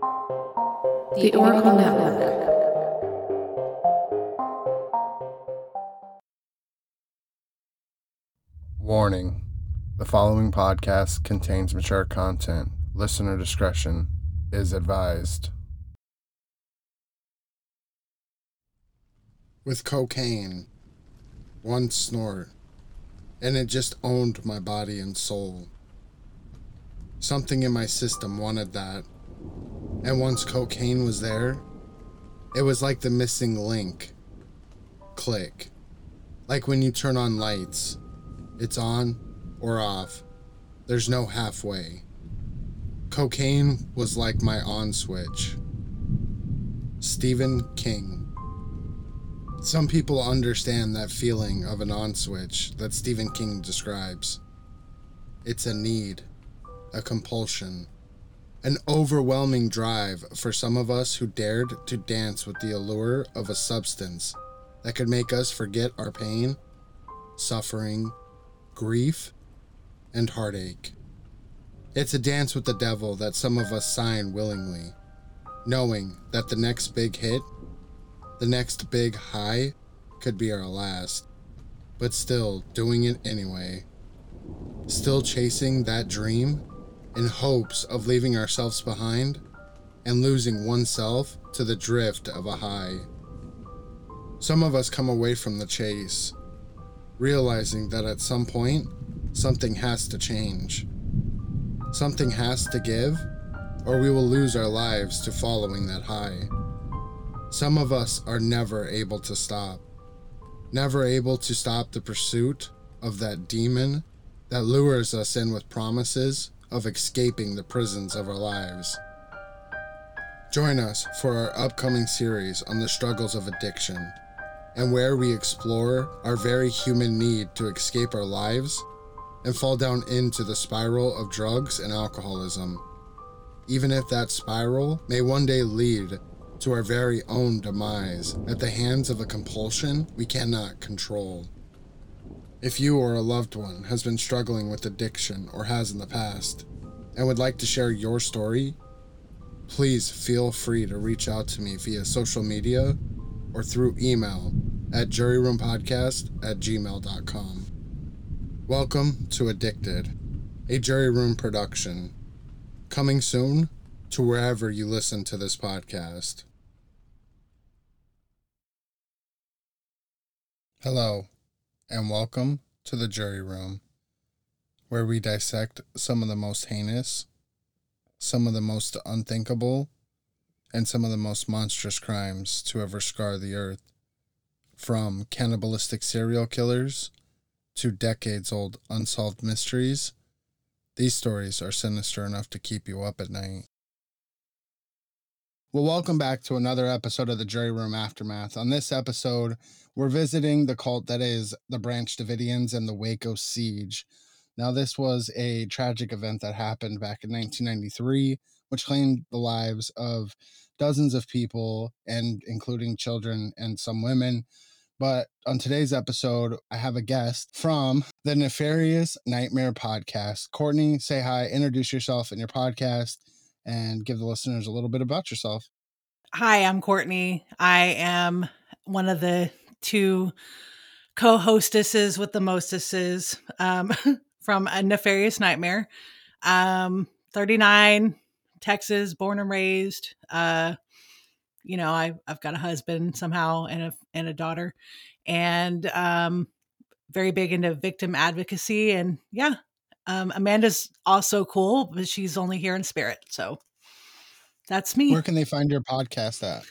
The Oracle Network. Warning The following podcast contains mature content. Listener discretion is advised. With cocaine, one snort, and it just owned my body and soul. Something in my system wanted that. And once cocaine was there, it was like the missing link. Click. Like when you turn on lights, it's on or off. There's no halfway. Cocaine was like my on switch. Stephen King. Some people understand that feeling of an on switch that Stephen King describes. It's a need, a compulsion, an overwhelming drive for some of us who dared to dance with the allure of a substance that could make us forget our pain, suffering, grief, and heartache. It's a dance with the devil that some of us sign willingly, knowing that the next big hit, the next big high, could be our last, but still doing it anyway. Still chasing that dream in hopes of leaving ourselves behind and losing oneself to the drift of a high. Some of us come away from the chase, realizing that at some point, something has to change. Something has to give, or we will lose our lives to following that high. Some of us are never able to stop, never able to stop the pursuit of that demon that lures us in with promises of escaping the prisons of our lives. Join us for our upcoming series on the struggles of addiction, and where we explore our very human need to escape our lives and fall down into the spiral of drugs and alcoholism, even if that spiral may one day lead to our very own demise at the hands of a compulsion we cannot control. If you or a loved one has been struggling with addiction or has in the past and would like to share your story, please feel free to reach out to me via social media or through email at juryroompodcast at gmail.com. Welcome to Addicted, a Jury Room production. Coming soon to wherever you listen to this podcast. Hello, and welcome to the Jury Room, where we dissect some of the most heinous, some of the most unthinkable, and some of the most monstrous crimes to ever scar the earth. From cannibalistic serial killers to decades old unsolved mysteries, these stories are sinister enough to keep you up at night. Well, welcome back to another episode of the Jury Room Aftermath. On this episode, we're visiting the cult that is the Branch Davidians and the Waco Siege. Now, this was a tragic event that happened back in 1993, which claimed the lives of dozens of people, and including children and some women. But on today's episode, I have a guest from the Nefarious Nightmare podcast. Courtney, say hi, introduce yourself and your podcast and give the listeners a little bit about yourself. Hi, I'm Courtney. I am one of the two co-hostesses with the mostesses um, from a nefarious nightmare. Um, 39, Texas, born and raised. Uh, you know, I, I've got a husband somehow and a and a daughter, and um, very big into victim advocacy. And yeah, um, Amanda's also cool, but she's only here in spirit. So that's me. Where can they find your podcast at?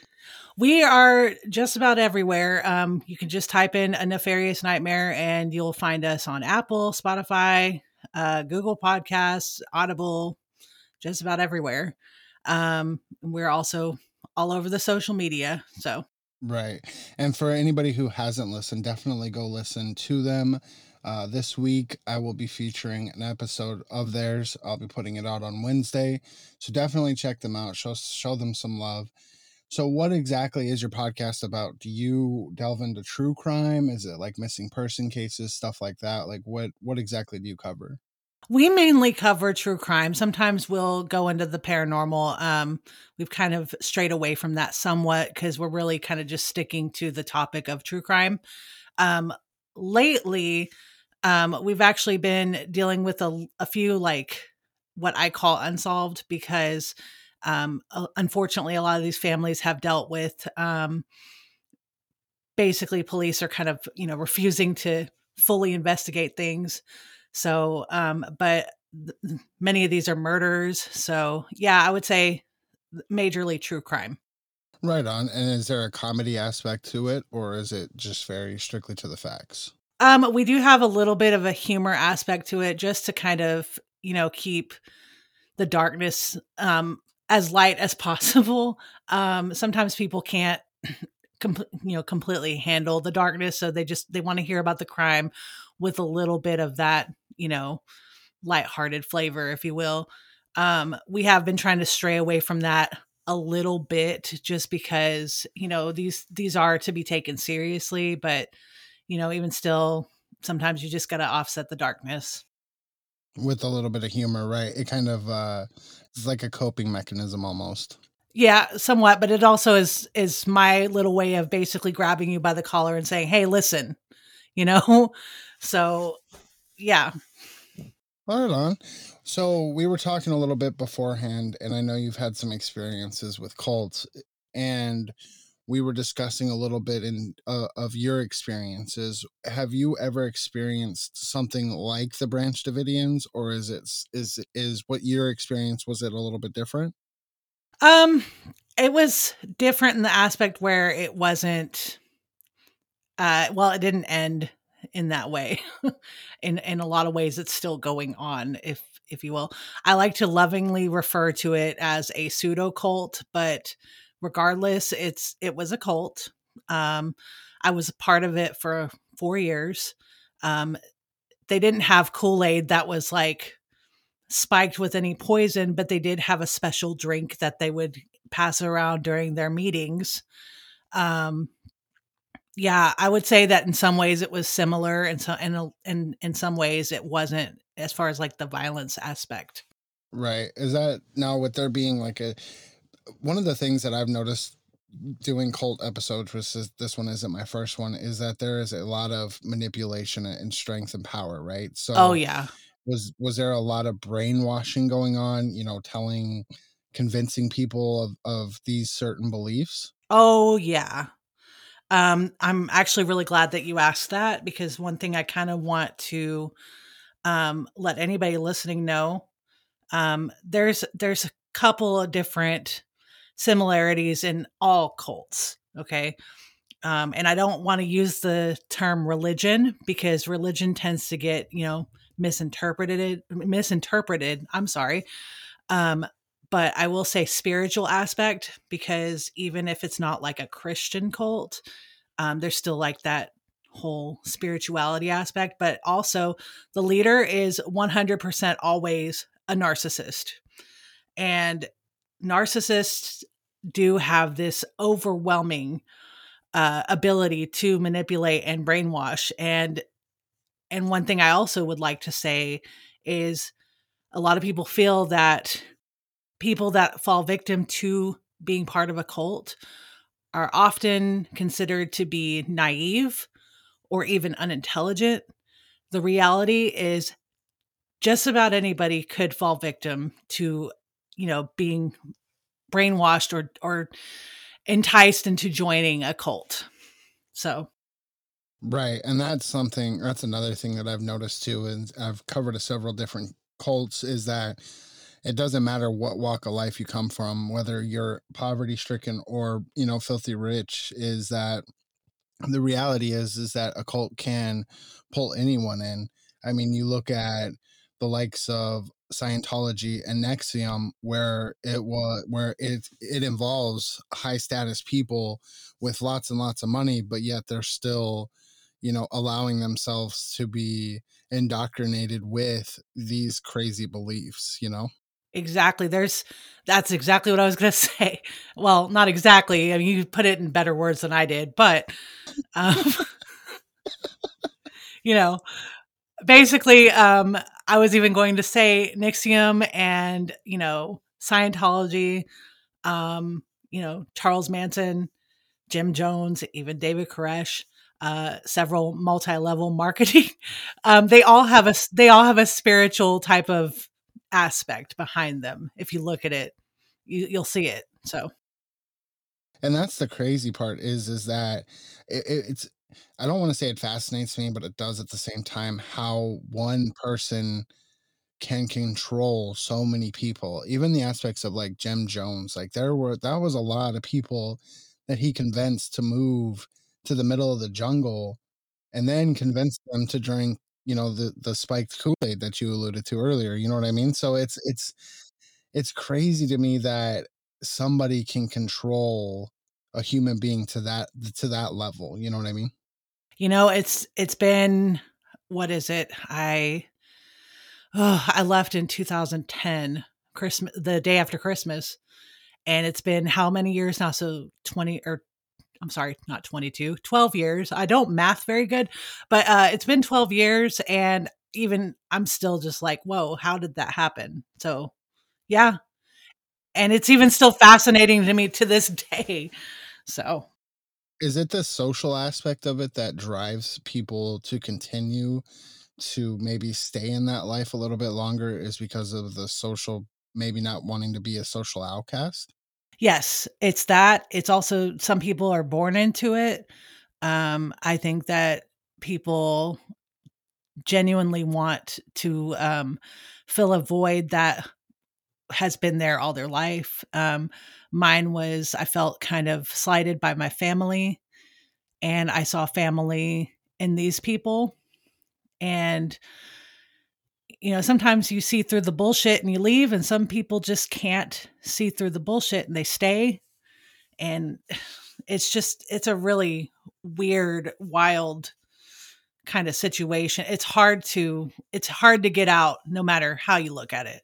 We are just about everywhere. Um, you can just type in a nefarious nightmare and you'll find us on Apple, Spotify, uh, Google Podcasts, Audible, just about everywhere. Um, we're also all over the social media. So, right. And for anybody who hasn't listened, definitely go listen to them. Uh, this week, I will be featuring an episode of theirs. I'll be putting it out on Wednesday. So definitely check them out. Show, show them some love. So, what exactly is your podcast about? Do you delve into true crime? Is it like missing person cases, stuff like that? Like, what what exactly do you cover? We mainly cover true crime. Sometimes we'll go into the paranormal. Um, we've kind of strayed away from that somewhat because we're really kind of just sticking to the topic of true crime. Um, lately, um, we've actually been dealing with a, a few like what I call unsolved because um, unfortunately, a lot of these families have dealt with um, basically police are kind of you know refusing to fully investigate things. So, um, but th- many of these are murders. So, yeah, I would say majorly true crime. Right on. And is there a comedy aspect to it, or is it just very strictly to the facts? Um, we do have a little bit of a humor aspect to it, just to kind of you know keep the darkness um as light as possible. Um, sometimes people can't com- you know completely handle the darkness so they just they want to hear about the crime with a little bit of that you know light-hearted flavor if you will um we have been trying to stray away from that a little bit just because you know these these are to be taken seriously but you know even still sometimes you just got to offset the darkness with a little bit of humor right it kind of uh it's like a coping mechanism almost yeah, somewhat, but it also is is my little way of basically grabbing you by the collar and saying, "Hey, listen." You know? So, yeah. Right on. So, we were talking a little bit beforehand and I know you've had some experiences with cults and we were discussing a little bit in uh, of your experiences. Have you ever experienced something like the Branch Davidians or is it is is what your experience was it a little bit different? Um, it was different in the aspect where it wasn't. Uh, well, it didn't end in that way. in in a lot of ways, it's still going on, if if you will. I like to lovingly refer to it as a pseudo cult, but regardless, it's it was a cult. Um, I was a part of it for four years. Um, they didn't have Kool Aid that was like spiked with any poison, but they did have a special drink that they would pass around during their meetings. Um, yeah, I would say that in some ways it was similar, and so and in in some ways it wasn't as far as like the violence aspect. Right. Is that now with there being like a one of the things that I've noticed doing cult episodes, which is this one isn't my first one, is that there is a lot of manipulation and strength and power, right? So, oh yeah, was was there a lot of brainwashing going on you know telling convincing people of of these certain beliefs? Oh yeah. Um i'm actually really glad that you asked that because one thing i kind of want to um let anybody listening know um there's there's a couple of different similarities in all cults okay? Um, and I don't want to use the term religion because religion tends to get, you know, misinterpreted misinterpreted i'm sorry um but i will say spiritual aspect because even if it's not like a christian cult um there's still like that whole spirituality aspect but also the leader is 100% always a narcissist. And narcissists do have this overwhelming uh, ability to manipulate and brainwash and and one thing I also would like to say is a lot of people feel that people that fall victim to being part of a cult are often considered to be naive or even unintelligent. The reality is just about anybody could fall victim to, you know, being brainwashed or or enticed into joining a cult. So Right. And that's something, that's another thing that I've noticed too. And I've covered several different cults is that it doesn't matter what walk of life you come from, whether you're poverty stricken or, you know, filthy rich, is that the reality is, is that a cult can pull anyone in. I mean, you look at the likes of Scientology and NXIVM, where it was where it it involves high status people with lots and lots of money, but yet they're still you know, allowing themselves to be indoctrinated with these crazy beliefs, you know? Exactly. There's that's exactly what I was to say. Well, not exactly. I mean, you put it in better words than I did, but um you know, basically, um, I was even going to say NXIVM and you know Scientology, um, you know Charles Manson, Jim Jones, even David Koresh, uh, several multi-level marketing. Um, they all have a they all have a spiritual type of aspect behind them. If you look at it, you, you'll see it. So, and that's the crazy part is is that it, it's I don't want to say it fascinates me, but it does at the same time how one person can control so many people. Even the aspects of like Jim Jones, like there were that was a lot of people that he convinced to move to the middle of the jungle and then convinced them to drink, you know, the the spiked Kool-Aid that you alluded to earlier. You know what I mean? So it's it's it's crazy to me that somebody can control a human being to that to that level. You know what I mean? You know, it's it's been what is it? I oh, I left in 2010, Christmas the day after Christmas. And it's been how many years now? So 20 or I'm sorry, not 22, 12 years. I don't math very good, but uh, it's been 12 years. And even I'm still just like, whoa, how did that happen? So, yeah. And it's even still fascinating to me to this day. So, is it the social aspect of it that drives people to continue to maybe stay in that life a little bit longer is because of the social maybe not wanting to be a social outcast? Yes it's that. It's also some people are born into it. Um i think that people genuinely want to um fill a void that has been there all their life um mine was i felt kind of slighted by my family and i saw family in these people and you know sometimes you see through the bullshit and you leave and some people just can't see through the bullshit and they stay and it's just it's a really weird wild kind of situation. It's hard to it's hard to get out no matter how you look at it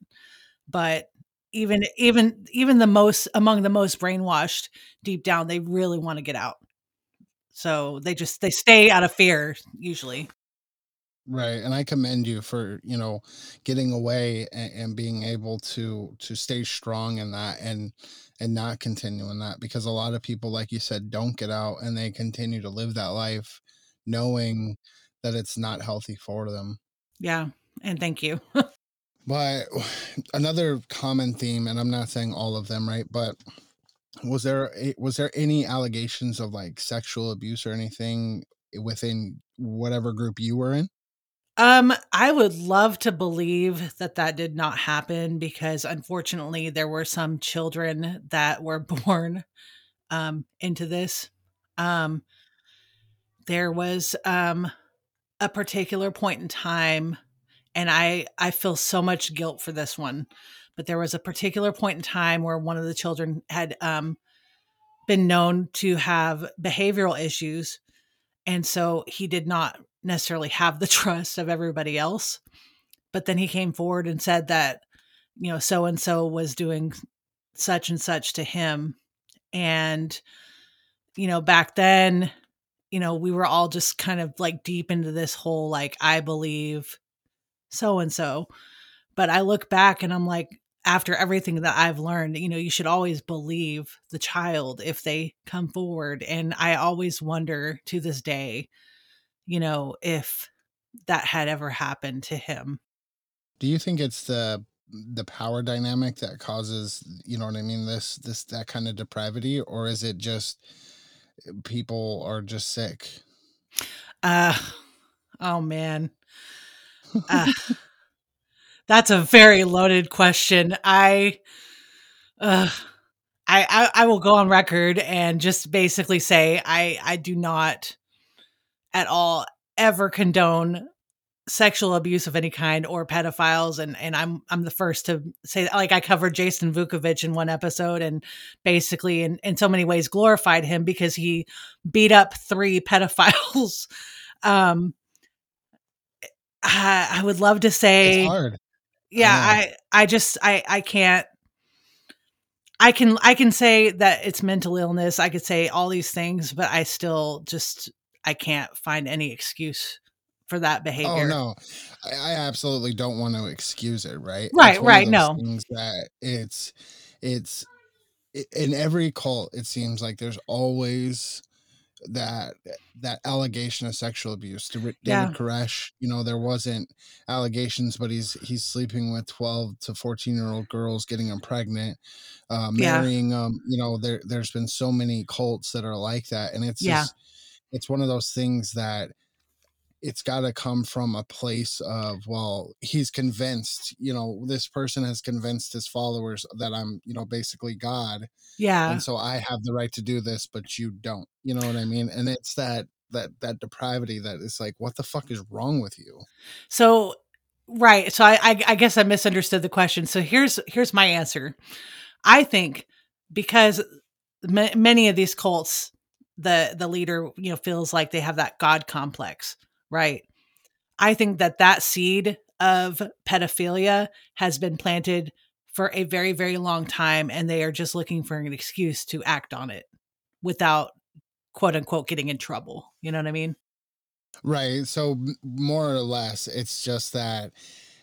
but even even even the most among the most brainwashed deep down they really want to get out so they just they stay out of fear usually Right, and I commend you for, you know, getting away and, and being able to to stay strong in that and and not continue in that because a lot of people, like you said, don't get out and they continue to live that life knowing that it's not healthy for them. Yeah, and thank you. But another common theme, and I'm not saying all of them, right? But was there a, was there any allegations of like sexual abuse or anything within whatever group you were in? Um, I would love to believe that that did not happen because unfortunately there were some children that were born um into this. Um there was um a particular point in time and I I feel so much guilt for this one. But there was a particular point in time where one of the children had um been known to have behavioral issues and so he did not necessarily have the trust of everybody else. But then he came forward and said that, you know, so and so was doing such and such to him. And, you know, back then, you know, we were all just kind of like deep into this whole like, I believe so and so. But I look back and I'm like, after everything that I've learned, you know, you should always believe the child if they come forward. And I always wonder to this day, you know, if that had ever happened to him. Do you think it's the the power dynamic that causes, you know what I mean, this this that kind of depravity or is it just eh, people are just sick? Uh oh man. Uh, that's a very loaded question. I uh I, I, I will go on record and just basically say I I do not at all ever condone sexual abuse of any kind or pedophiles and and I'm I'm the first to say that. like I covered Jason Vukovich in one episode and basically in in so many ways glorified him because he beat up three pedophiles um I, I would love to say yeah I, I I just I I can't I can I can say that it's mental illness I could say all these things but I still just I can't find any excuse for that oh, behavior. Oh no, I, I absolutely don't want to excuse it. Right, Right, It's one of right, no. things that it's it's i- in every cult. It seems like there's always that that allegation of sexual abuse. To David Yeah. Koresh, you know, there wasn't allegations, but he's he's sleeping with twelve to fourteen year old girls, getting them pregnant, uh, Yeah. marrying them. You know, there there's been so many cults that are like that, and it's Yeah. just it's one of those things that it's got to come from a place of well he's convinced you know this person has convinced his followers that i'm you know basically god Yeah. and so i have the right to do this but you don't you know what i mean and it's that that that depravity that is like what the fuck is wrong with you So right. So I, I I guess I misunderstood the question. So here's here's my answer. I think because ma- many of these cults, the the leader you know feels like they have that god complex, right? I think that that seed of pedophilia has been planted for a very very long time, and they are just looking for an excuse to act on it without quote unquote getting in trouble. You know what I mean? right so more or less it's just that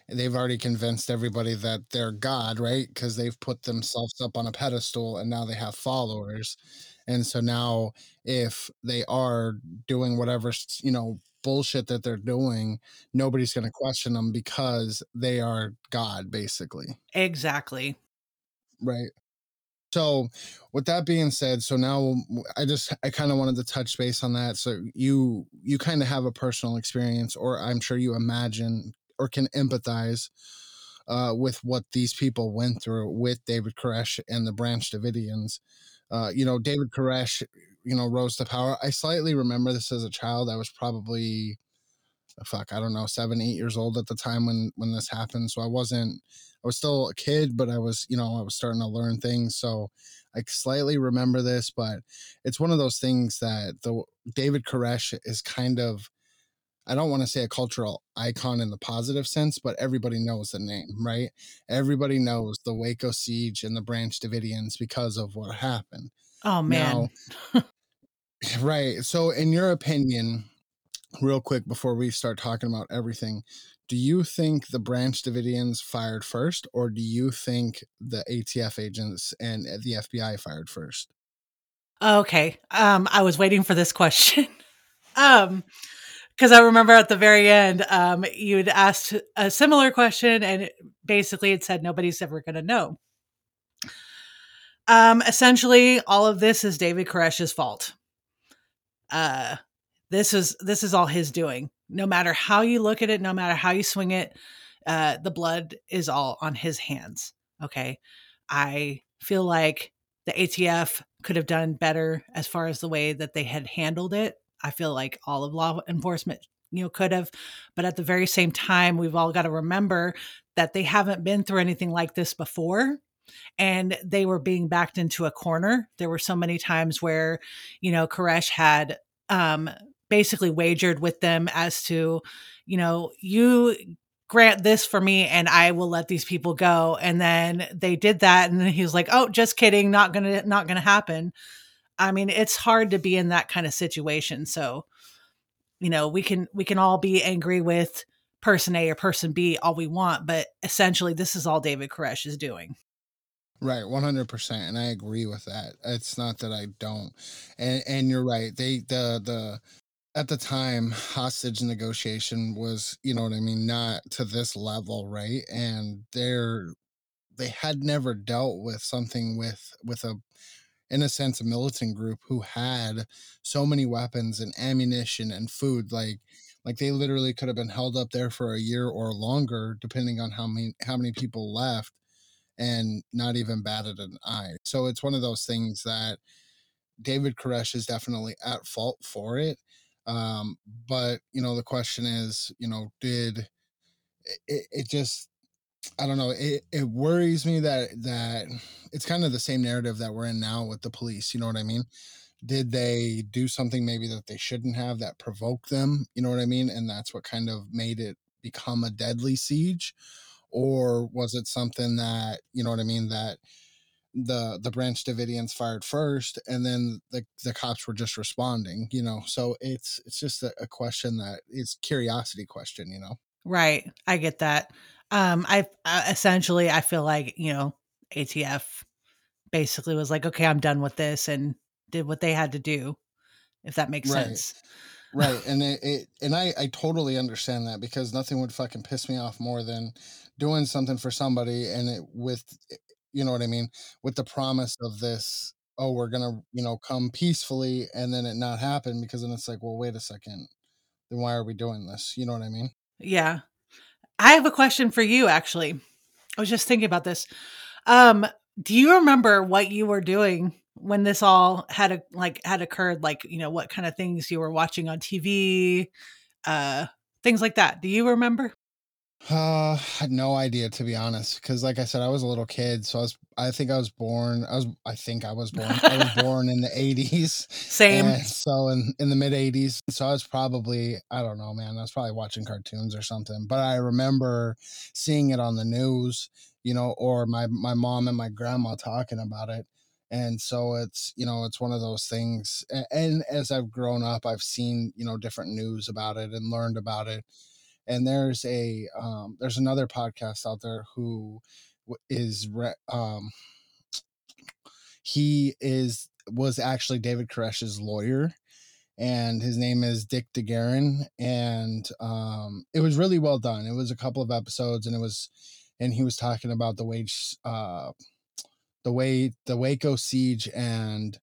they've already convinced everybody that they're god right because they've put themselves up on a pedestal and now they have followers and so now if they are doing whatever you know bullshit that they're doing nobody's going to question them because they are god basically. Exactly. right. So with that being said so now i just i kind of wanted to touch base on that. So you you kind of have a personal experience or i'm sure you imagine or can empathize uh, with what these people went through with david koresh and the branch davidians uh, you know david koresh you know rose to power. I slightly remember this as a child. I was probably fuck i don't know seven eight years old at the time when when this happened. So i wasn't i was still a kid but i was you know i was starting to learn things. So i slightly remember this but it's one of those things that the david koresh is kind of i don't want to say a cultural icon in the positive sense but everybody knows the name right everybody knows the waco siege and the branch davidians because of what happened Oh man. now right so in your opinion real quick before we start talking about everything do you think the branch davidians fired first or do you think the atf agents and the fbi fired first Okay. Um, I was waiting for this question. um, because I remember at the very end, um, you had asked a similar question, and it, basically it said nobody's ever going to know. Um, essentially, all of this is David Koresh's fault. Uh, this is this is all his doing. No matter how you look at it, no matter how you swing it, uh, the blood is all on his hands. Okay, I feel like the ATF could have done better as far as the way that they had handled it. I feel like all of law enforcement, you know, could have, but at the very same time, we've all got to remember that they haven't been through anything like this before and they were being backed into a corner. There were so many times where, you know, Koresh had um, basically wagered with them as to, you know, you grant this for me and I will let these people go. And then they did that. And then he was like, oh, just kidding. Not going to, not going to happen. I mean, it's hard to be in that kind of situation. So, you know, we can, we can all be angry with person A or person B all we want, but essentially this is all David Koresh is doing. Right, one hundred percent, and I agree with that. It's not that I don't, and and you're right. They the the at the time hostage negotiation was, you know what I mean, not to this level, right? And they're they had never dealt with something with with a in a sense a militant group who had so many weapons and ammunition and food like like they literally could have been held up there for a year or longer depending on how many how many people left and not even batted an eye. So it's one of those things that David Koresh is definitely at fault for it. Um, but you know, the question is, you know, did it, it just I don't know, it, it worries me that that it's kind of the same narrative that we're in now with the police, you know what I mean? Did they do something maybe that they shouldn't have that provoked them, you know what I mean? And that's what kind of made it become a deadly siege? or was it something that you know what i mean that the the branch davidians fired first and then the the cops were just responding you know so it's it's just a, a question that is curiosity question you know Right. I get that. Um, I uh, essentially I feel like you know ATF basically was like, okay, I'm done with this, and did what they had to do. If that makes Right. sense. right and it, it and i i totally understand that because nothing would fucking piss me off more than doing something for somebody and it with you know what i mean with the promise of this oh we're gonna you know come peacefully and then it not happen because then it's like well wait a second then why are we doing this you know what i mean Yeah. I have a question for you. Actually, I was just thinking about this. Um, do you remember what you were doing when this all had a, like had occurred? Like you know what kind of things you were watching on TV, uh, things like that. Do you remember? Uh, had no idea to be honest, because like I said, I was a little kid, so I was. I think I was born. I was. I think I was born. I was born in the eighties, Same. so in in the mid eighties. So I was probably. I don't know, man. I was probably watching cartoons or something. But I remember seeing it on the news, you know, or my my mom and my grandma talking about it. And so it's you know it's one of those things. And as I've grown up, I've seen you know different news about it and learned about it and there's a um, there's another podcast out there who is re- um, he is was actually David Koresh's lawyer and his name is Dick DeGuerin and um, it was really well done it was a couple of episodes and it was and he was talking about the wage uh, the way the Waco siege and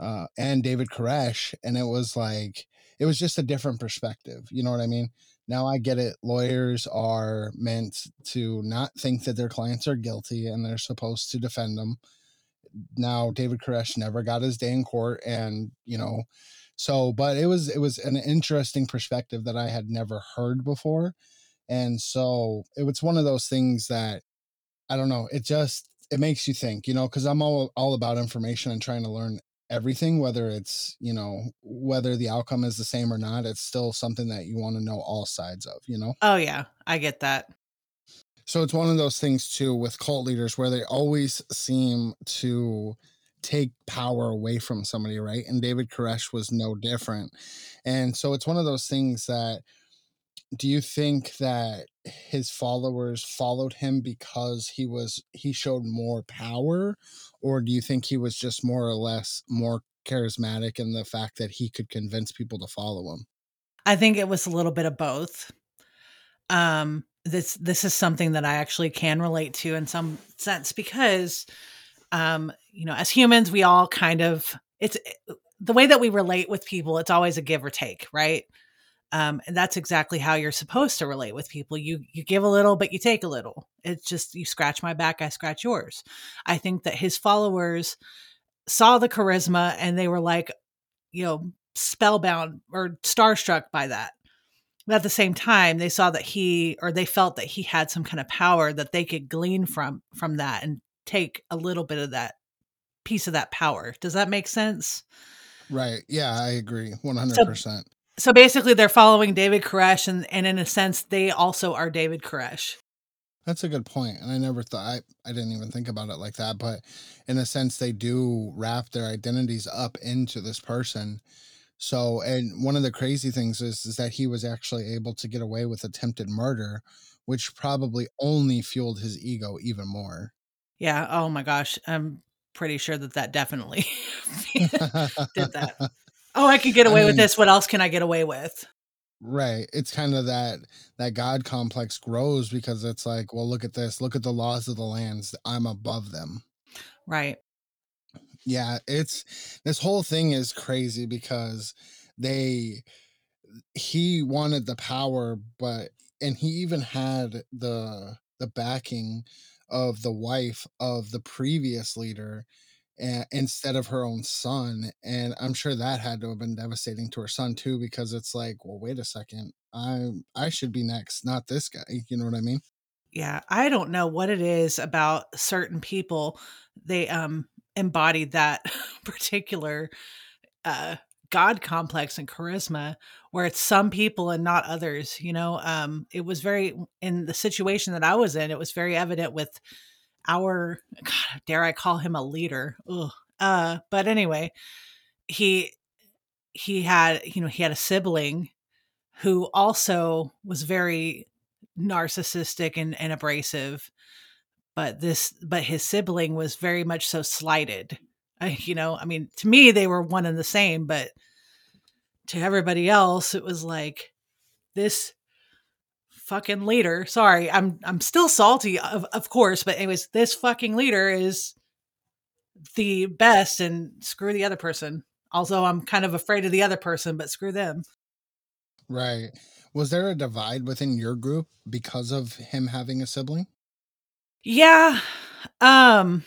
uh, and David Koresh, and it was like it was just a different perspective. You know what I mean? Now I get it. Lawyers are meant to not think that their clients are guilty, and they're supposed to defend them. Now David Koresh never got his day in court, and you know, so but it was it was an interesting perspective that I had never heard before, and so it was one of those things that I don't know. It just it makes you think, you know, because I'm all all about information and trying to learn everything, whether it's you know whether the outcome is the same or not. It's still something that you want to know all sides of, you know. Oh yeah, I get that. So it's one of those things too with cult leaders where they always seem to take power away from somebody, right? And David Koresh was no different. And so it's one of those things that do you think that his followers followed him because he was he showed more power or do you think he was just more or less more charismatic in the fact that he could convince people to follow him I think it was a little bit of both. Um, this this is something that I actually can relate to in some sense because, um, you know, as humans, we all kind of it's the way that we relate with people. It's always a give or take, right? Um, and that's exactly how you're supposed to relate with people. You you give a little, but you take a little. It's just you scratch my back, I scratch yours. I think that his followers saw the charisma and they were like, you know, spellbound or starstruck by that. But at the same time, they saw that he or they felt that he had some kind of power that they could glean from from that and take a little bit of that piece of that power. Does that make sense? right yeah i agree 100% So basically they're following David Koresh and, and in a sense they also are David Koresh. That's a good point, and I never thought I, I didn't even think about it like that. But in a sense, they do wrap their identities up into this person. So, and one of the crazy things is is that he was actually able to get away with attempted murder, which probably only fueled his ego even more. Yeah, oh my gosh. I'm pretty sure that that definitely did that. Oh, I could get I away with mean- this. What else can I get away with? Right. It's kind of that that God complex grows because it's like, well, look at this. Look at the laws of the lands. I'm above them. Right. Yeah, it's this whole thing is crazy because they he wanted the power, but and he even had the the backing of the wife of the previous leader and instead of her own son and i'm sure that had to have been devastating to her son too because it's like well wait a second i i should be next not this guy you know what i mean Yeah, I don't know what it is about certain people. They um embody that particular uh god complex and charisma where it's some people and not others, you know. Um it was very in the situation that I was in, it was very evident with our God, dare I call him a leader? Ugh. Uh, but anyway, he he had you know he had a sibling who also was very narcissistic and, and abrasive but this but his sibling was very much so slighted I, you know i mean to me they were one and the same but to everybody else it was like this fucking leader sorry i'm i'm still salty of, of course but anyways this fucking leader is the best and screw the other person although i'm kind of afraid of the other person but screw them Right. Was there a divide within your group because of him having a sibling? Yeah. Um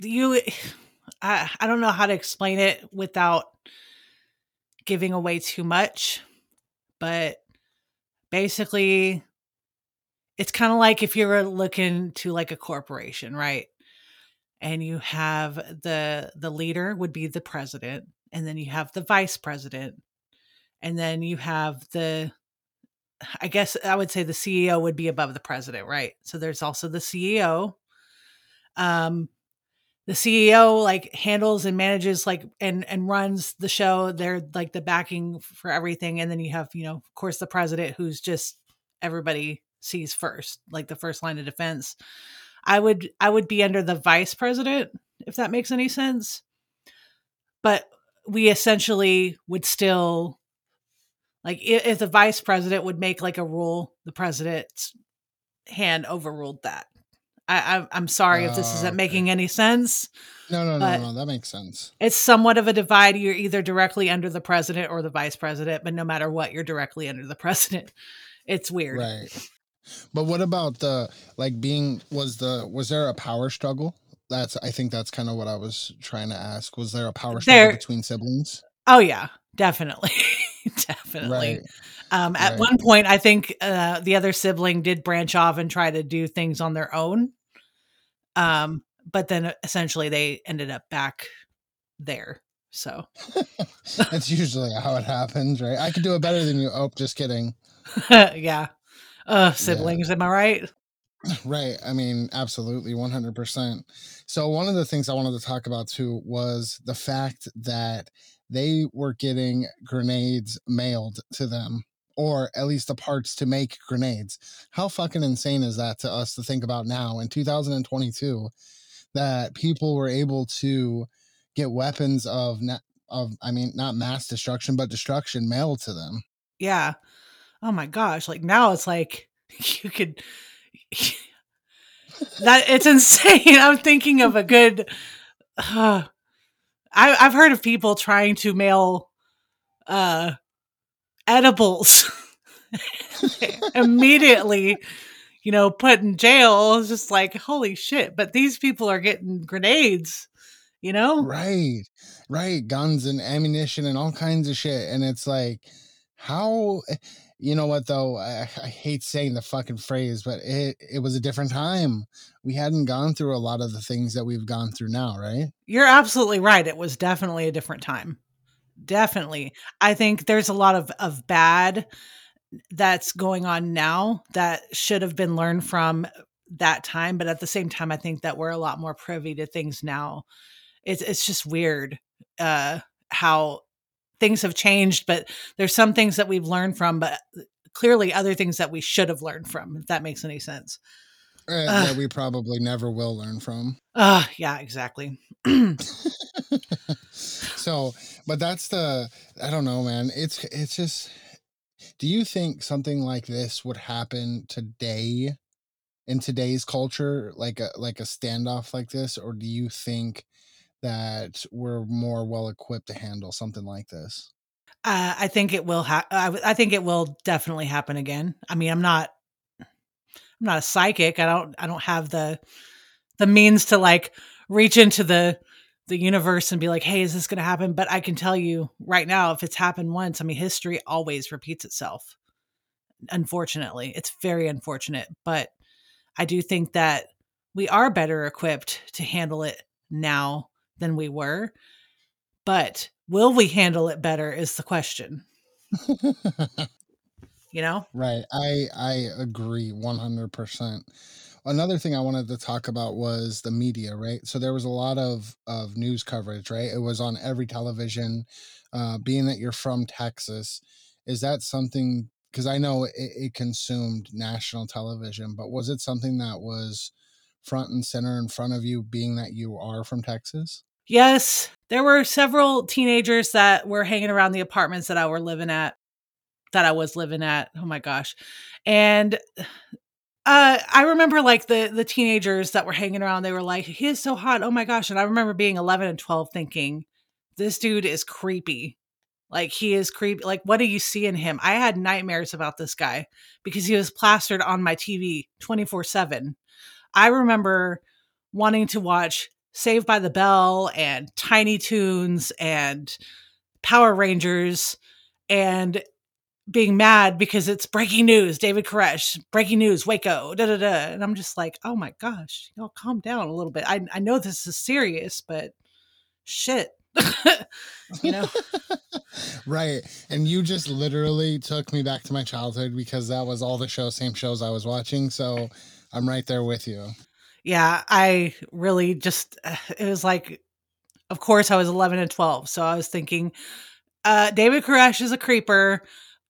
you I I don't know how to explain it without giving away too much, but basically it's kind of like if you were looking to like a corporation, right? And you have the the leader would be the president, and then you have the vice president, and then you have the I guess I would say the CEO would be above the president, right? So there's also the CEO. Um the CEO like handles and manages like and and runs the show. They're like the backing for everything and then you have, you know, of course the president who's just everybody sees first, like the first line of defense. I would I would be under the vice president if that makes any sense. But we essentially would still like if the vice president would make like a rule, the president's hand overruled that. I, I am sorry if this Oh, isn't okay. making any sense. No, no, no, no. That makes sense. It's somewhat of a divide. You're either directly under the president or the vice president, but no matter what, you're directly under the president. It's weird. Right. But what about the like being was the was there a power struggle? That's I think that's kind of what I was trying to ask. Was there a power struggle There- between siblings? Oh yeah, definitely, definitely. Right. Um, at Right. one point, I think uh, the other sibling did branch off and try to do things on their own. Um, but then essentially they ended up back there. So That's usually how it happens, right? I could do it better than you. Oh, just kidding. yeah, uh, siblings. Am I right? Right. I mean, absolutely, 100%. So, one of the things I wanted to talk about too was the fact that they were getting grenades mailed to them, or at least the parts to make grenades. How fucking insane is that to us to think about now in 2022 that people were able to get weapons of, of I mean, not mass destruction, but destruction mailed to them? Yeah. Oh my gosh! Like now it's like you could. that it's insane. I'm thinking of a good. Uh, I, I've heard of people trying to mail uh, edibles immediately, you know, put in jail. It's just like holy shit! But these people are getting grenades. You know, right right guns and ammunition and all kinds of shit and it's like how eh, you know what though I, I hate saying the fucking phrase but it it was a different time we hadn't gone through a lot of the things that we've gone through now right You're absolutely right. It was definitely a different time. Definitely. I think there's a lot of, of bad that's going on now that should have been learned from that time. But at the same time, I think that we're a lot more privy to things now. It's it's just weird uh how things have changed, but there's some things that we've learned from, but clearly other things that we should have learned from, if that makes any sense. Uh, Ugh. that we probably never will learn from Uh yeah, exactly. so but that's the i don't know man it's it's just do you think something like this would happen today in today's culture like a like a standoff like this or do you think that we're more well equipped to handle something like this Uh, I think it will. Ha- I, w- I think it will definitely happen again. I mean, I'm not. I'm not a psychic. I don't. I don't have the the means to like reach into the the universe and be like, "Hey, is this going to happen?" But I can tell you right now, if it's happened once, I mean, history always repeats itself. Unfortunately, it's very unfortunate, but I do think that we are better equipped to handle it now than we were. But will we handle it better is the question. You know? right i i agree 100% another thing I wanted to talk about was the media, right? So there was a lot of of news coverage, right? It was on every television. Uh, being that you're from Texas, is that something? Because I know it, it consumed national television, but was it something that was front and center in front of you, being that you are from Texas? Yes, there were several teenagers that were hanging around the apartments that I were living at, that I was living at. Oh my gosh. And uh, I remember like the the teenagers that were hanging around, they were like, he is so hot. Oh my gosh. And I remember being 11 and 12 thinking, this dude is creepy. Like he is creepy. Like, what do you see in him? I had nightmares about this guy because he was plastered on my TV 24 7. I remember wanting to watch Saved by the Bell and Tiny Toons and Power Rangers and being mad because it's breaking news, David Koresh, breaking news, Waco, da da da. And I'm just like, oh my gosh, y'all calm down a little bit. I, I know this is serious, but shit. you know? right. And you just literally took me back to my childhood because that was all the show, same shows I was watching. So I'm right there with you. Yeah, I really just, it was like, of course, I was 11 and 12. So I was thinking, uh, David Koresh is a creeper.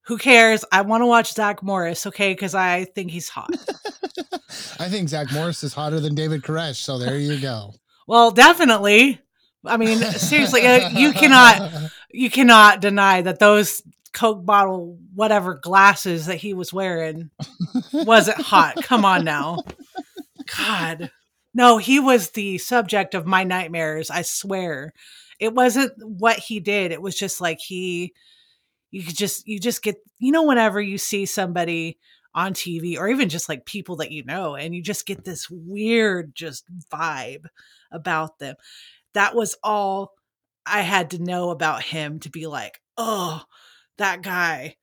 Who cares? I want to watch Zach Morris, okay? Because I think he's hot. I think Zach Morris is hotter than David Koresh. So there you go. well, definitely. I mean, seriously, uh, you cannot, you cannot deny that those Coke bottle, whatever glasses that he was wearing, wasn't hot. Come on now. God. No, he was the subject of my nightmares, I swear. It wasn't what he did. It was just like he you could just you just get you know whenever you see somebody on TV or even just like people that you know and you just get this weird just vibe about them. That was all I had to know about him to be like, "Oh, that guy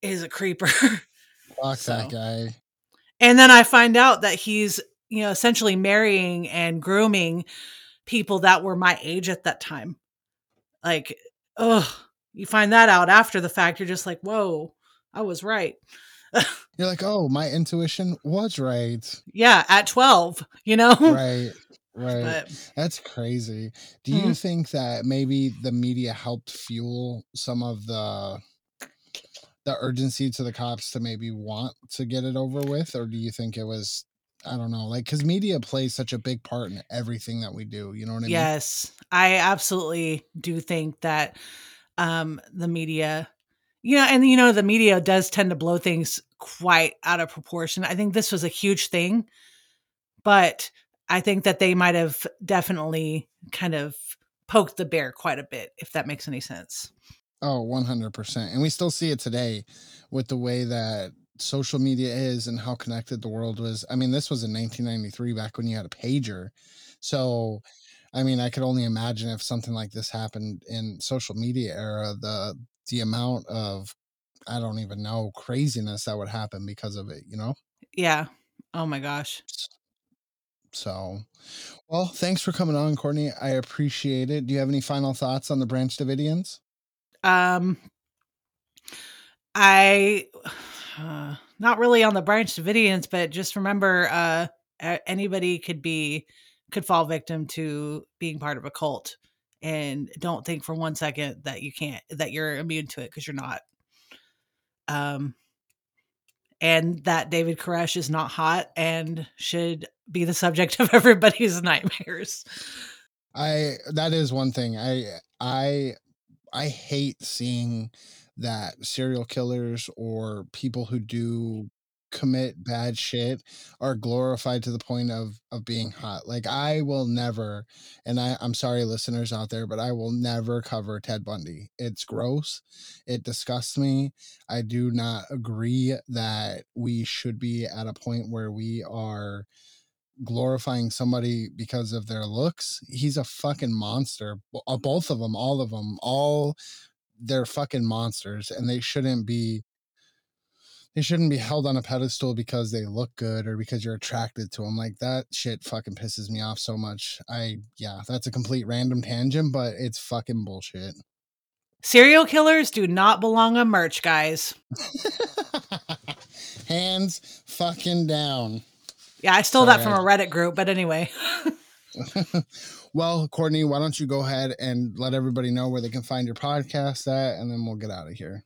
is a creeper." Fuck so. that guy. And then I find out that he's you know, essentially marrying and grooming people that were my age at that time. Like, oh, you find that out after the fact. You're just like, whoa, I was right. You're like, oh, my intuition was right. Yeah, at 12, you know? Right. Right. But, That's crazy. Do you mm-hmm. think that maybe the media helped fuel some of the the urgency to the cops to maybe want to get it over with or do you think it was I don't know, like because media plays such a big part in everything that we do. You know what I mean? Yes, I absolutely do think that um, the media, you know, and you know, the media does tend to blow things quite out of proportion. I think this was a huge thing, but I think that they might have definitely kind of poked the bear quite a bit, if that makes any sense. Oh, 100%. And we still see it today with the way that social media is and how connected the world was. I mean, this was in 1993 back when you had a pager. So, I mean, I could only imagine if something like this happened in social media era, the the amount of I don't even know craziness that would happen because of it, you know? Yeah. Oh my gosh. So, well, thanks for coming on, Courtney. I appreciate it. Do you have any final thoughts on the Branch Davidians? Um, I uh, not really on the Branch Davidians, but just remember, uh, anybody could be could fall victim to being part of a cult, and don't think for one second that you can't that you're immune to it because you're not. Um, and that David Koresh is not hot and should be the subject of everybody's nightmares. I that is one thing. I I I hate seeing that serial killers or people who do commit bad shit are glorified to the point of of being hot like i will never and i i'm sorry listeners out there but i will never cover ted bundy. It's gross. It disgusts me. I do not agree that we should be at a point where we are glorifying somebody because of their looks. He's a fucking monster. Uh, both of them all of them all they're fucking monsters and they shouldn't be they shouldn't be held on a pedestal because they look good or because you're attracted to them like that shit fucking pisses me off so much. I yeah that's a complete random tangent but it's fucking bullshit. Serial killers do not belong on merch guys. Hands fucking down. Yeah, I stole Sorry, that from a Reddit group, but anyway. well, Courtney, why don't you go ahead and let everybody know where they can find your podcast at, and then we'll get out of here.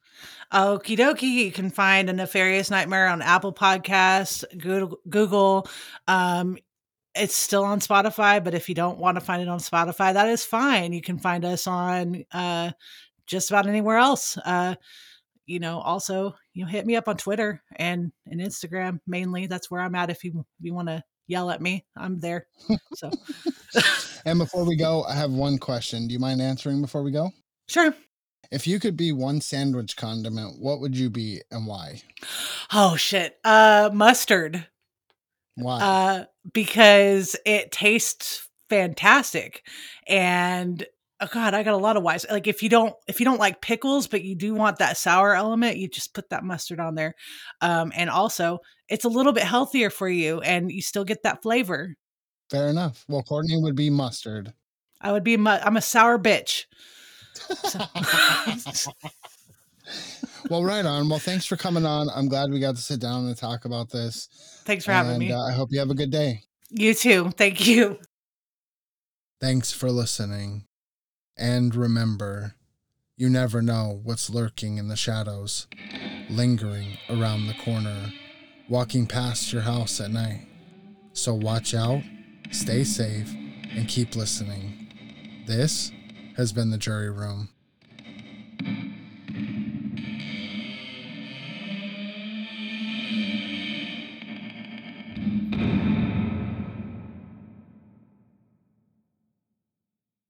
Okie dokie. You can find a nefarious nightmare on Apple Podcasts, Google. Um, it's still on Spotify, but if you don't want to find it on Spotify, that is fine. You can find us on uh, just about anywhere else. Uh, you know, also you know, hit me up on Twitter and and Instagram mainly. That's where I'm at. If you if you want to yell at me, I'm there. So And before we go, I have one question. Do you mind answering before we go? sure. If you could be one sandwich condiment, what would you be and why? Oh shit. Uh, mustard. Why? uh, because it tastes fantastic and oh god i got a lot of whys like if you don't if you don't like pickles but you do want that sour element you just put that mustard on there um, and also it's a little bit healthier for you and you still get that flavor Fair enough. Well, Courtney would be mustard. i would be mu- i'm a sour bitch well, right on. Well, thanks for coming on. I'm glad we got to sit down and talk about this. thanks for having me Uh, I hope you have a good day. you too thank you Thanks for listening. And remember, you never know what's lurking in the shadows, lingering around the corner, walking past your house at night. So watch out, stay safe, and keep listening. This has been the jury room.